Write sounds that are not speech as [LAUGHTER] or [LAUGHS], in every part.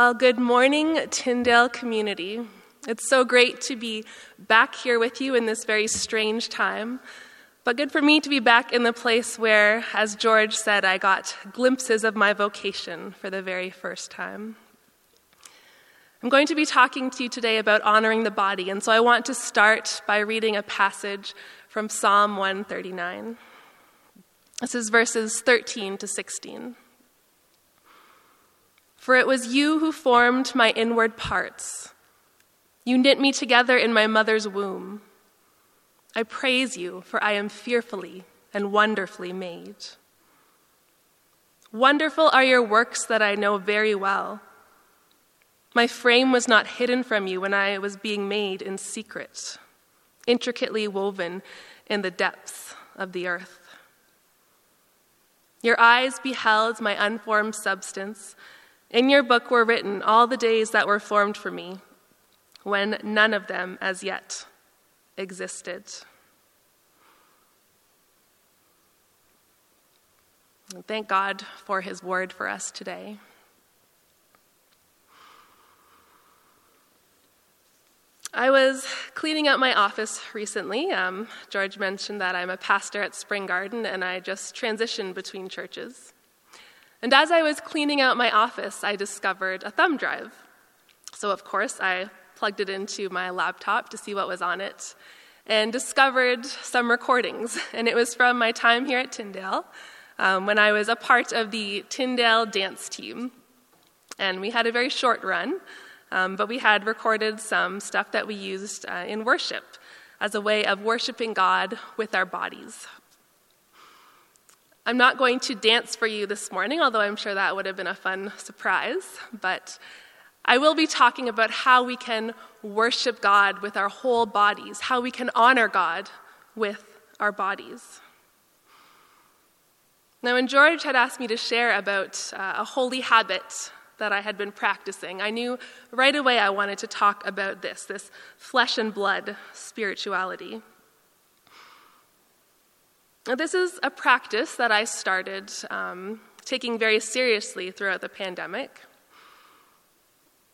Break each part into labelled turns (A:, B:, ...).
A: Well, good morning, Tyndale community. It's so great to be back here with you in this very strange time, but good for me to be back in the place where, as George said, I got glimpses of my vocation for the very first time. I'm going to be talking to you today about honoring the body, and so I want to start by reading a passage from Psalm 139. This is verses 13 to 16. For it was you who formed my inward parts. You knit me together in my mother's womb. I praise you, for I am fearfully and wonderfully made. Wonderful are your works that I know very well. My frame was not hidden from you when I was being made in secret, intricately woven in the depths of the earth. Your eyes beheld my unformed substance in your book were written all the days that were formed for me, when none of them as yet existed. Thank God for his word for us today. I was cleaning up my office recently. Um, George mentioned that I'm a pastor at Spring Garden and I just transitioned between churches. And as I was cleaning out my office, I discovered a thumb drive. So, of course, I plugged it into my laptop to see what was on it and discovered some recordings. [LAUGHS] And it was from my time here at Tyndale um, when I was a part of the Tyndale dance team. And we had a very short run, um, but we had recorded some stuff that we used uh, in worship as a way of worshiping God with our bodies, I'm not going to dance for you this morning, although I'm sure that would have been a fun surprise, but I will be talking about how we can worship God with our whole bodies, how we can honor God with our bodies. Now, when George had asked me to share about uh, a holy habit that I had been practicing, I knew right away I wanted to talk about this this flesh and blood spirituality. This is a practice that I started um, taking very seriously throughout the pandemic.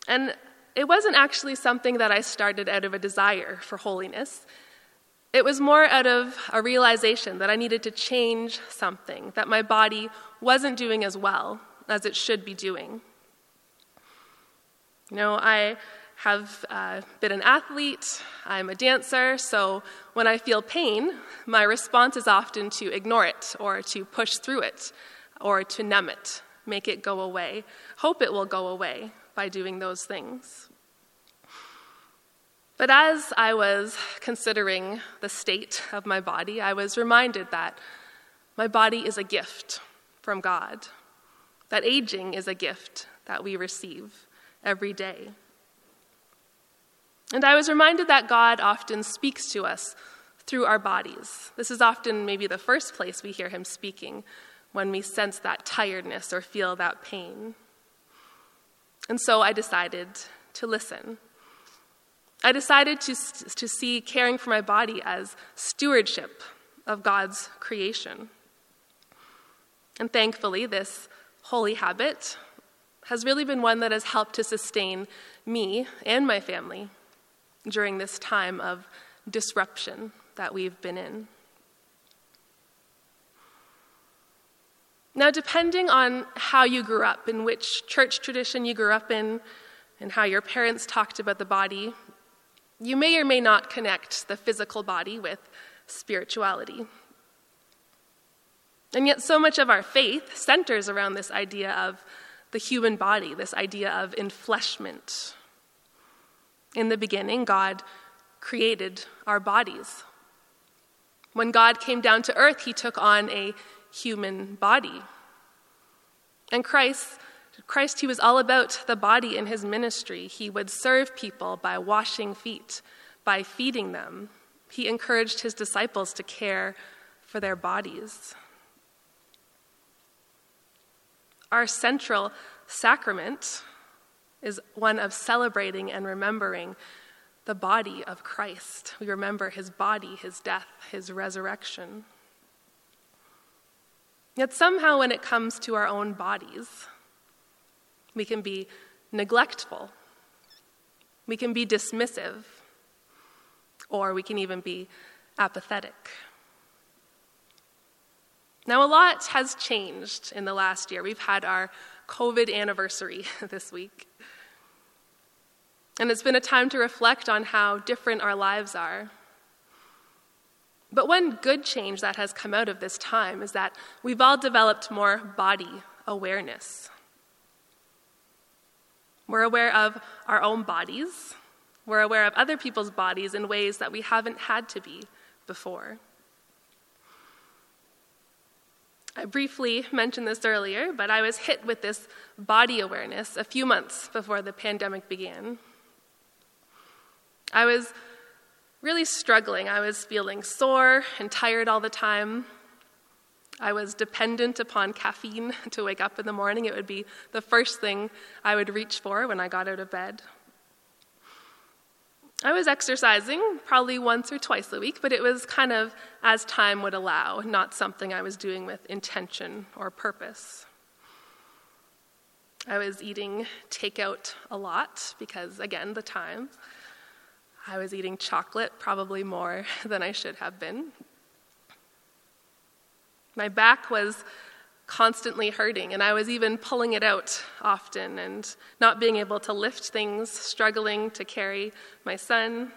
A: And it wasn't actually something that I started out of a desire for holiness. It was more out of a realization that I needed to change something, that my body wasn't doing as well as it should be doing. You know, I have uh, been an athlete, I'm a dancer, so when I feel pain, my response is often to ignore it or to push through it or to numb it, make it go away, hope it will go away by doing those things. But as I was considering the state of my body, I was reminded that my body is a gift from God, that aging is a gift that we receive every day. And I was reminded that God often speaks to us through our bodies. This is often maybe the first place we hear Him speaking when we sense that tiredness or feel that pain. And so I decided to listen. I decided to, to see caring for my body as stewardship of God's creation. And thankfully, this holy habit has really been one that has helped to sustain me and my family during this time of disruption that we've been in. Now, depending on how you grew up, in which church tradition you grew up in, and how your parents talked about the body, you may or may not connect the physical body with spirituality. And yet, so much of our faith centers around this idea of the human body, this idea of enfleshment. In the beginning, God created our bodies. When God came down to earth, he took on a human body. And Christ, Christ, he was all about the body in his ministry. He would serve people by washing feet, by feeding them. He encouraged his disciples to care for their bodies. Our central sacrament is one of celebrating and remembering the body of Christ. We remember his body, his death, his resurrection. Yet somehow, when it comes to our own bodies, we can be neglectful. We can be dismissive, or we can even be apathetic. Now, a lot has changed in the last year. We've had our COVID anniversary [LAUGHS] this week. And it's been a time to reflect on how different our lives are. But one good change that has come out of this time is that we've all developed more body awareness. We're aware of our own bodies, we're aware of other people's bodies in ways that we haven't had to be before. I briefly mentioned this earlier, but I was hit with this body awareness a few months before the pandemic began. I was really struggling. I was feeling sore and tired all the time. I was dependent upon caffeine [LAUGHS] to wake up in the morning. It would be the first thing I would reach for when I got out of bed. I was exercising probably once or twice a week, but it was kind of as time would allow, not something I was doing with intention or purpose. I was eating takeout a lot because, again, the time. I was eating chocolate probably more [LAUGHS] than I should have been. My back was constantly hurting, and I was even pulling it out often and not being able to lift things, struggling to carry my son.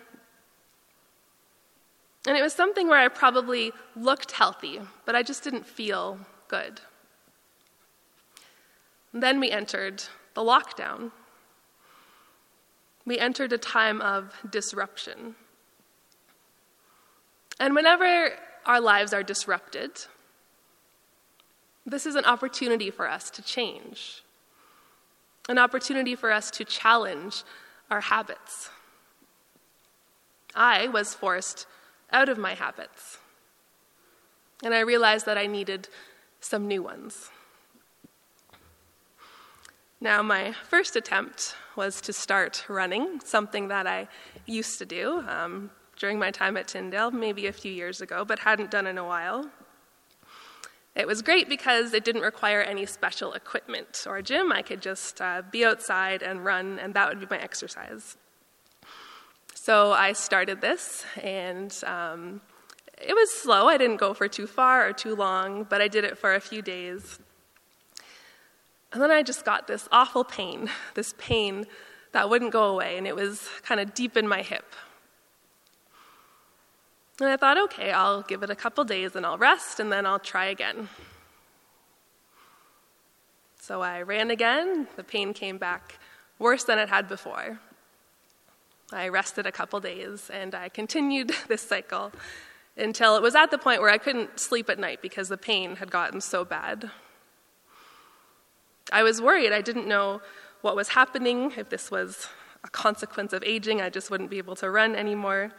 A: And it was something where I probably looked healthy, but I just didn't feel good. And then we entered the lockdown. We entered a time of disruption. And whenever our lives are disrupted, this is an opportunity for us to change, an opportunity for us to challenge our habits. I was forced out of my habits, and I realized that I needed some new ones. Now, my first attempt was to start running, something that I used to do um, during my time at Tyndale, maybe a few years ago, but hadn't done in a while. It was great because it didn't require any special equipment or gym. I could just uh, be outside and run, and that would be my exercise. So I started this, and um, it was slow. I didn't go for too far or too long, but I did it for a few days. And then I just got this awful pain, [LAUGHS] this pain that wouldn't go away, and it was kind of deep in my hip. And I thought, okay, I'll give it a couple days and I'll rest and then I'll try again. So I ran again. The pain came back worse than it had before. I rested a couple days and I continued [LAUGHS] this cycle until it was at the point where I couldn't sleep at night because the pain had gotten so bad. I was worried. I didn't know what was happening, if this was a consequence of aging, I just wouldn't be able to run anymore.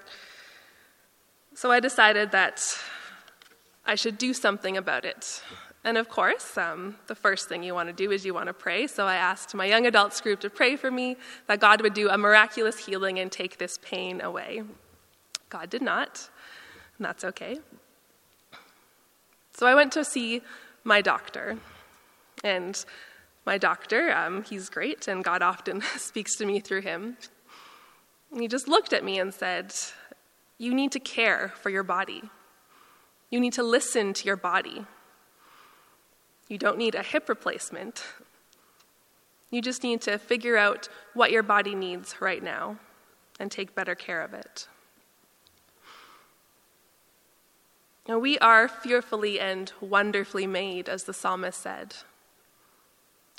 A: So I decided that I should do something about it. And of course, um, the first thing you want to do is you want to pray. So I asked my young adults group to pray for me that God would do a miraculous healing and take this pain away. God did not, and that's okay. So I went to see my doctor. And my doctor, um, he's great, and God often [LAUGHS] speaks to me through him. And he just looked at me and said, you need to care for your body. You need to listen to your body. You don't need a hip replacement. You just need to figure out what your body needs right now and take better care of it. Now, we are fearfully and wonderfully made, as the psalmist said.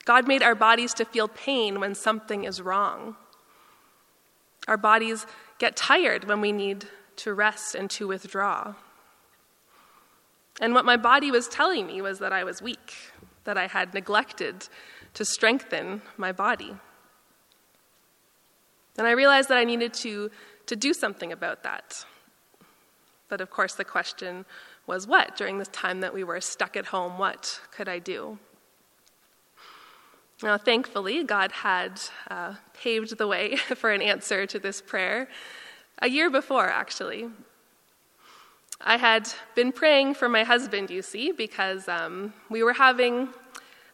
A: God made our bodies to feel pain when something is wrong. Our bodies get tired when we need to rest and to withdraw. And what my body was telling me was that I was weak, that I had neglected to strengthen my body. And I realized that I needed to, to do something about that. But of course, the question was what? During this time that we were stuck at home, what could I do? Now, thankfully, God had uh, paved the way [LAUGHS] for an answer to this prayer a year before, actually. I had been praying for my husband, you see, because um, we were having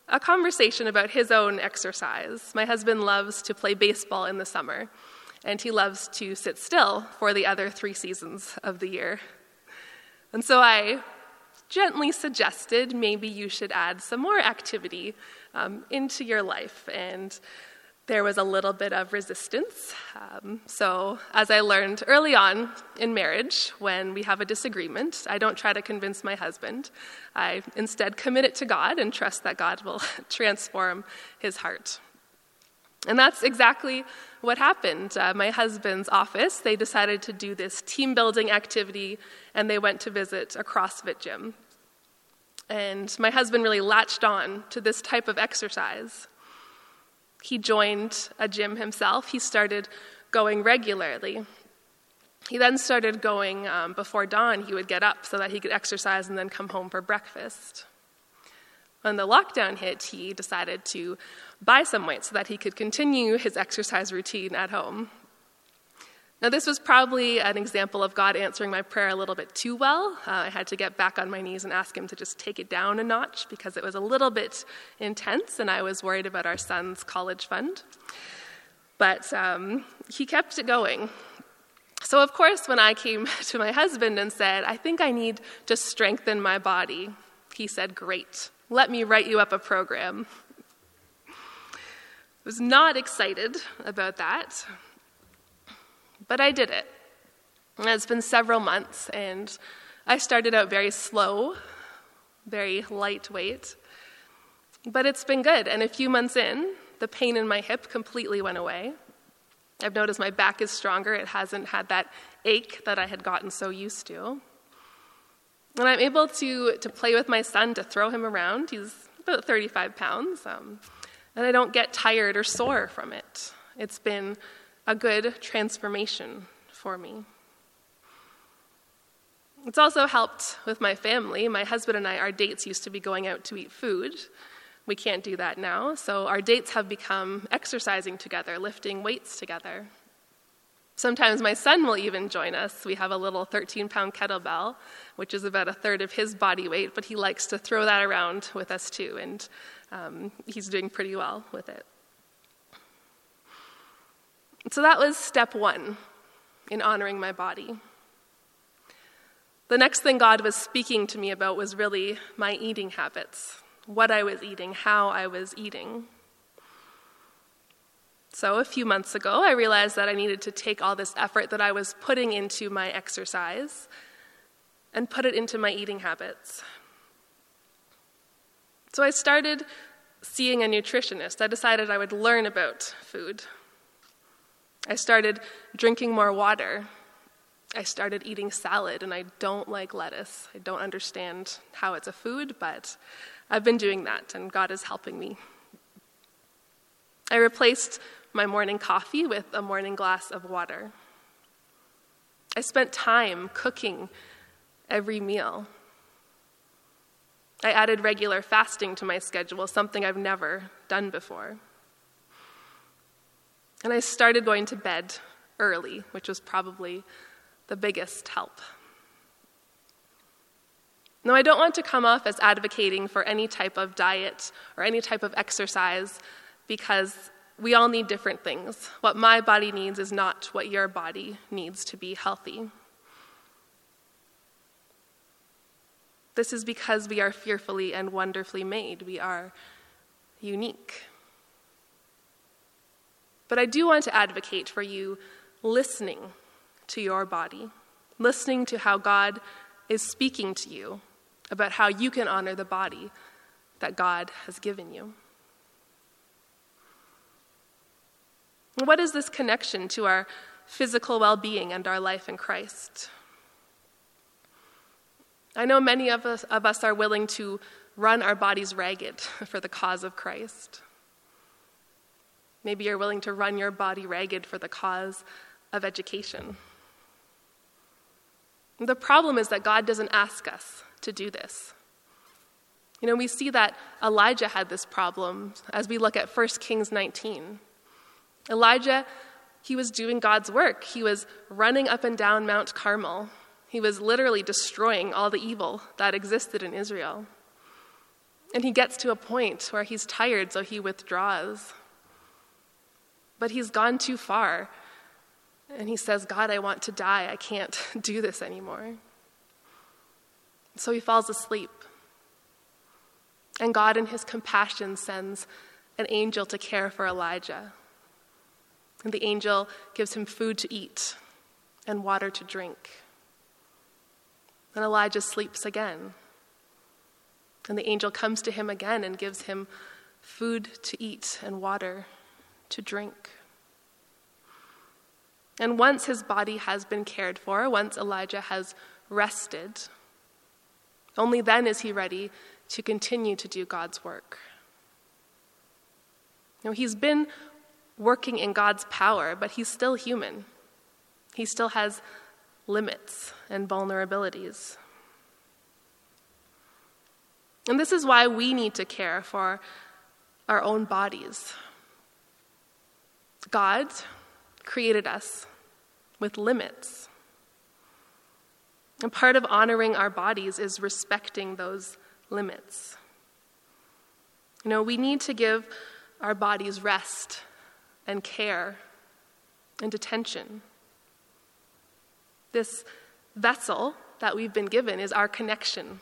A: a conversation about his own exercise. My husband loves to play baseball in the summer, and he loves to sit still for the other three seasons of the year. And so I gently suggested maybe you should add some more activity um, into your life. And there was a little bit of resistance. Um, so, as I learned early on in marriage, when we have a disagreement, I don't try to convince my husband. I instead commit it to God and trust that God will [LAUGHS] transform his heart. And that's exactly what happened. Uh, my husband's office, they decided to do this team building activity, and they went to visit a CrossFit gym. And my husband really latched on to this type of exercise. He joined a gym himself. He started going regularly. He then started going um, before dawn. He would get up so that he could exercise and then come home for breakfast. When the lockdown hit, he decided to buy some weights so that he could continue his exercise routine at home. Now, this was probably an example of God answering my prayer a little bit too well. Uh, I had to get back on my knees and ask Him to just take it down a notch because it was a little bit intense, and I was worried about our son's college fund. But um, He kept it going. So, of course, when I came [LAUGHS] to my husband and said, I think I need to strengthen my body, he said, Great, let me write you up a program. I was not excited about that. But I did it. It's been several months, and I started out very slow, very lightweight. But it's been good. And a few months in, the pain in my hip completely went away. I've noticed my back is stronger. It hasn't had that ache that I had gotten so used to. And I'm able to, to play with my son, to throw him around. He's about 35 pounds. Um, and I don't get tired or sore from it. It's been a good transformation for me. It's also helped with my family. My husband and I, our dates used to be going out to eat food. We can't do that now, so our dates have become exercising together, lifting weights together. Sometimes my son will even join us. We have a little 13 pound kettlebell, which is about a third of his body weight, but he likes to throw that around with us too, and um, he's doing pretty well with it. So that was step one in honoring my body. The next thing God was speaking to me about was really my eating habits what I was eating, how I was eating. So, a few months ago, I realized that I needed to take all this effort that I was putting into my exercise and put it into my eating habits. So, I started seeing a nutritionist. I decided I would learn about food. I started drinking more water. I started eating salad, and I don't like lettuce. I don't understand how it's a food, but I've been doing that, and God is helping me. I replaced my morning coffee with a morning glass of water. I spent time cooking every meal. I added regular fasting to my schedule, something I've never done before. And I started going to bed early, which was probably the biggest help. Now, I don't want to come off as advocating for any type of diet or any type of exercise because we all need different things. What my body needs is not what your body needs to be healthy. This is because we are fearfully and wonderfully made. We are unique. But I do want to advocate for you listening to your body, listening to how God is speaking to you about how you can honor the body that God has given you. What is this connection to our physical well being and our life in Christ? I know many of us, of us are willing to run our bodies ragged [LAUGHS] for the cause of Christ. Maybe you're willing to run your body ragged for the cause of education. The problem is that God doesn't ask us to do this. You know, we see that Elijah had this problem as we look at 1 Kings 19. Elijah, he was doing God's work. He was running up and down Mount Carmel. He was literally destroying all the evil that existed in Israel. And he gets to a point where he's tired, so he withdraws. But he's gone too far. And he says, God, I want to die. I can't [LAUGHS] do this anymore. So he falls asleep. And God, in his compassion, sends an angel to care for Elijah. And the angel gives him food to eat and water to drink. And Elijah sleeps again. And the angel comes to him again and gives him food to eat and water to drink. And once his body has been cared for, once Elijah has rested, only then is he ready to continue to do God's work. You know, he's been working in God's power, but he's still human. He still has limits and vulnerabilities. And this is why we need to care for our own bodies. God created us with limits. And part of honoring our bodies is respecting those limits. You know, we need to give our bodies rest and care and attention. This vessel that we've been given is our connection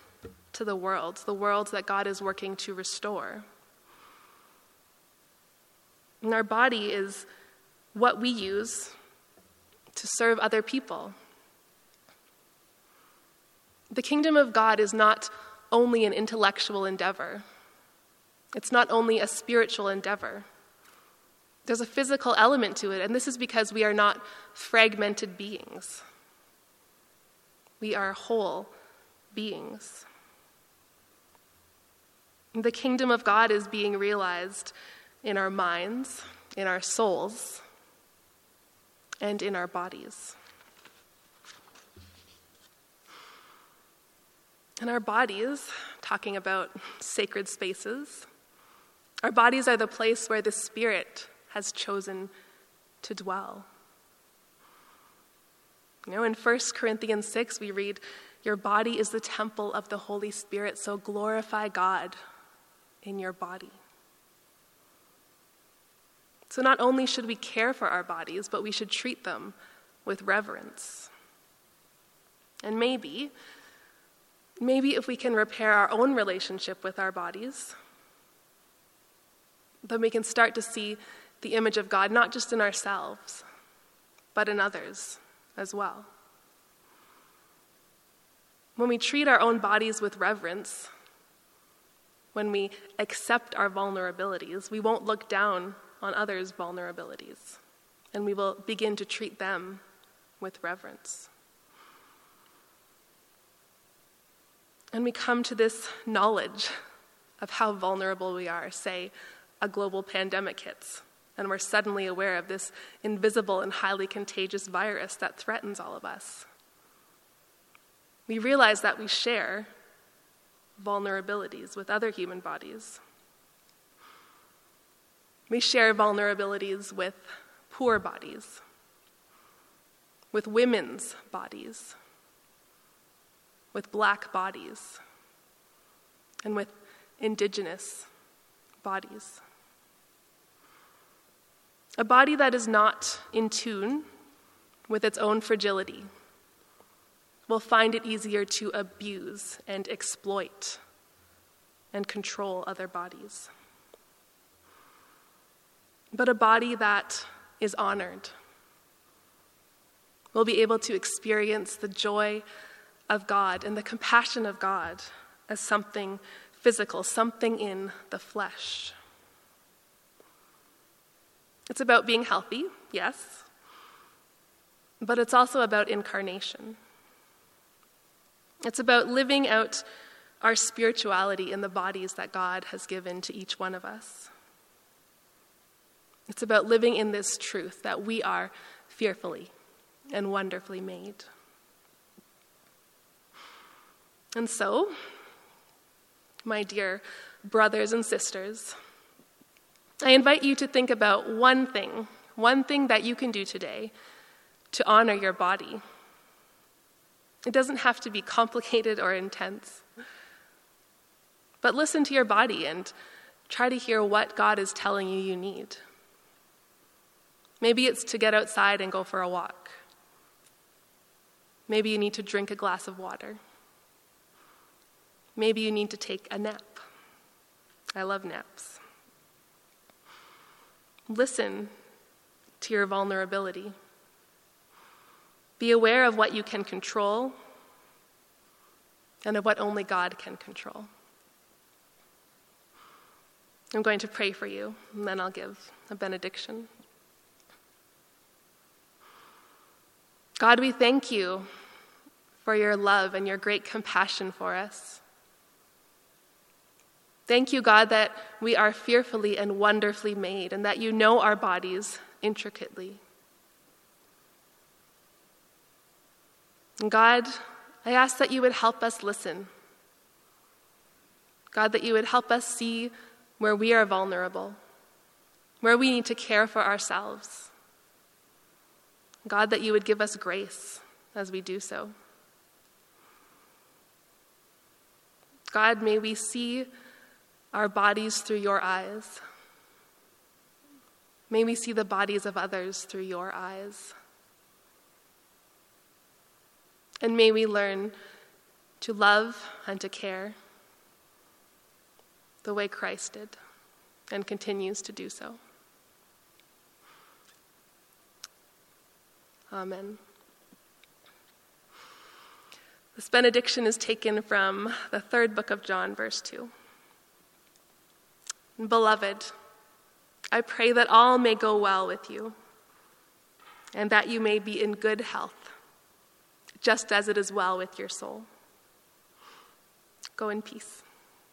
A: to the world, the world that God is working to restore. And our body is what we use to serve other people. The kingdom of God is not only an intellectual endeavor, it's not only a spiritual endeavor. There's a physical element to it, and this is because we are not fragmented beings. We are whole beings. The kingdom of God is being realized in our minds, in our souls, and in our bodies. And our bodies, talking about sacred spaces, our bodies are the place where the Spirit has chosen to dwell. You know, in 1 Corinthians 6, we read, Your body is the temple of the Holy Spirit, so glorify God in your body. So, not only should we care for our bodies, but we should treat them with reverence. And maybe, maybe if we can repair our own relationship with our bodies, then we can start to see the image of God not just in ourselves, but in others as well. When we treat our own bodies with reverence, when we accept our vulnerabilities, we won't look down on others' vulnerabilities, and we will begin to treat them with reverence. And we come to this knowledge of how vulnerable we are, say, a global pandemic hits, and we're suddenly aware of this invisible and highly contagious virus that threatens all of us. We realize that we share vulnerabilities with other human bodies. We share vulnerabilities with poor bodies, with women's bodies, with black bodies, and with indigenous bodies. A body that is not in tune with its own fragility will find it easier to abuse and exploit and control other bodies. But a body that is honored will be able to experience the joy of God and the compassion of God as something physical, something in the flesh. It's about being healthy, yes, but it's also about incarnation. It's about living out our spirituality in the bodies that God has given to each one of us. It's about living in this truth that we are fearfully and wonderfully made. And so, my dear brothers and sisters, I invite you to think about one thing, one thing that you can do today to honor your body. It doesn't have to be complicated or intense. but listen to your body and try to hear what God is telling you you need. Maybe it's to get outside and go for a walk. Maybe you need to drink a glass of water. Maybe you need to take a nap. I love naps. Listen to your vulnerability. Be aware of what you can control and of what only God can control. I'm going to pray for you, and then I'll give a benediction. God, we thank you for your love and your great compassion for us. Thank you, God, that we are fearfully and wonderfully made and that you know our bodies intricately. God, I ask that you would help us listen. God, that you would help us see where we are vulnerable, where we need to care for ourselves. God, that you would give us grace as we do so. God, may we see our bodies through your eyes. May we see the bodies of others through your eyes. And may we learn to love and to care the way Christ did and continues to do so. Amen. This benediction is taken from the third book of John, verse 2. Beloved, I pray that all may go well with you, and that you may be in good health, just as it is well with your soul. Go in peace.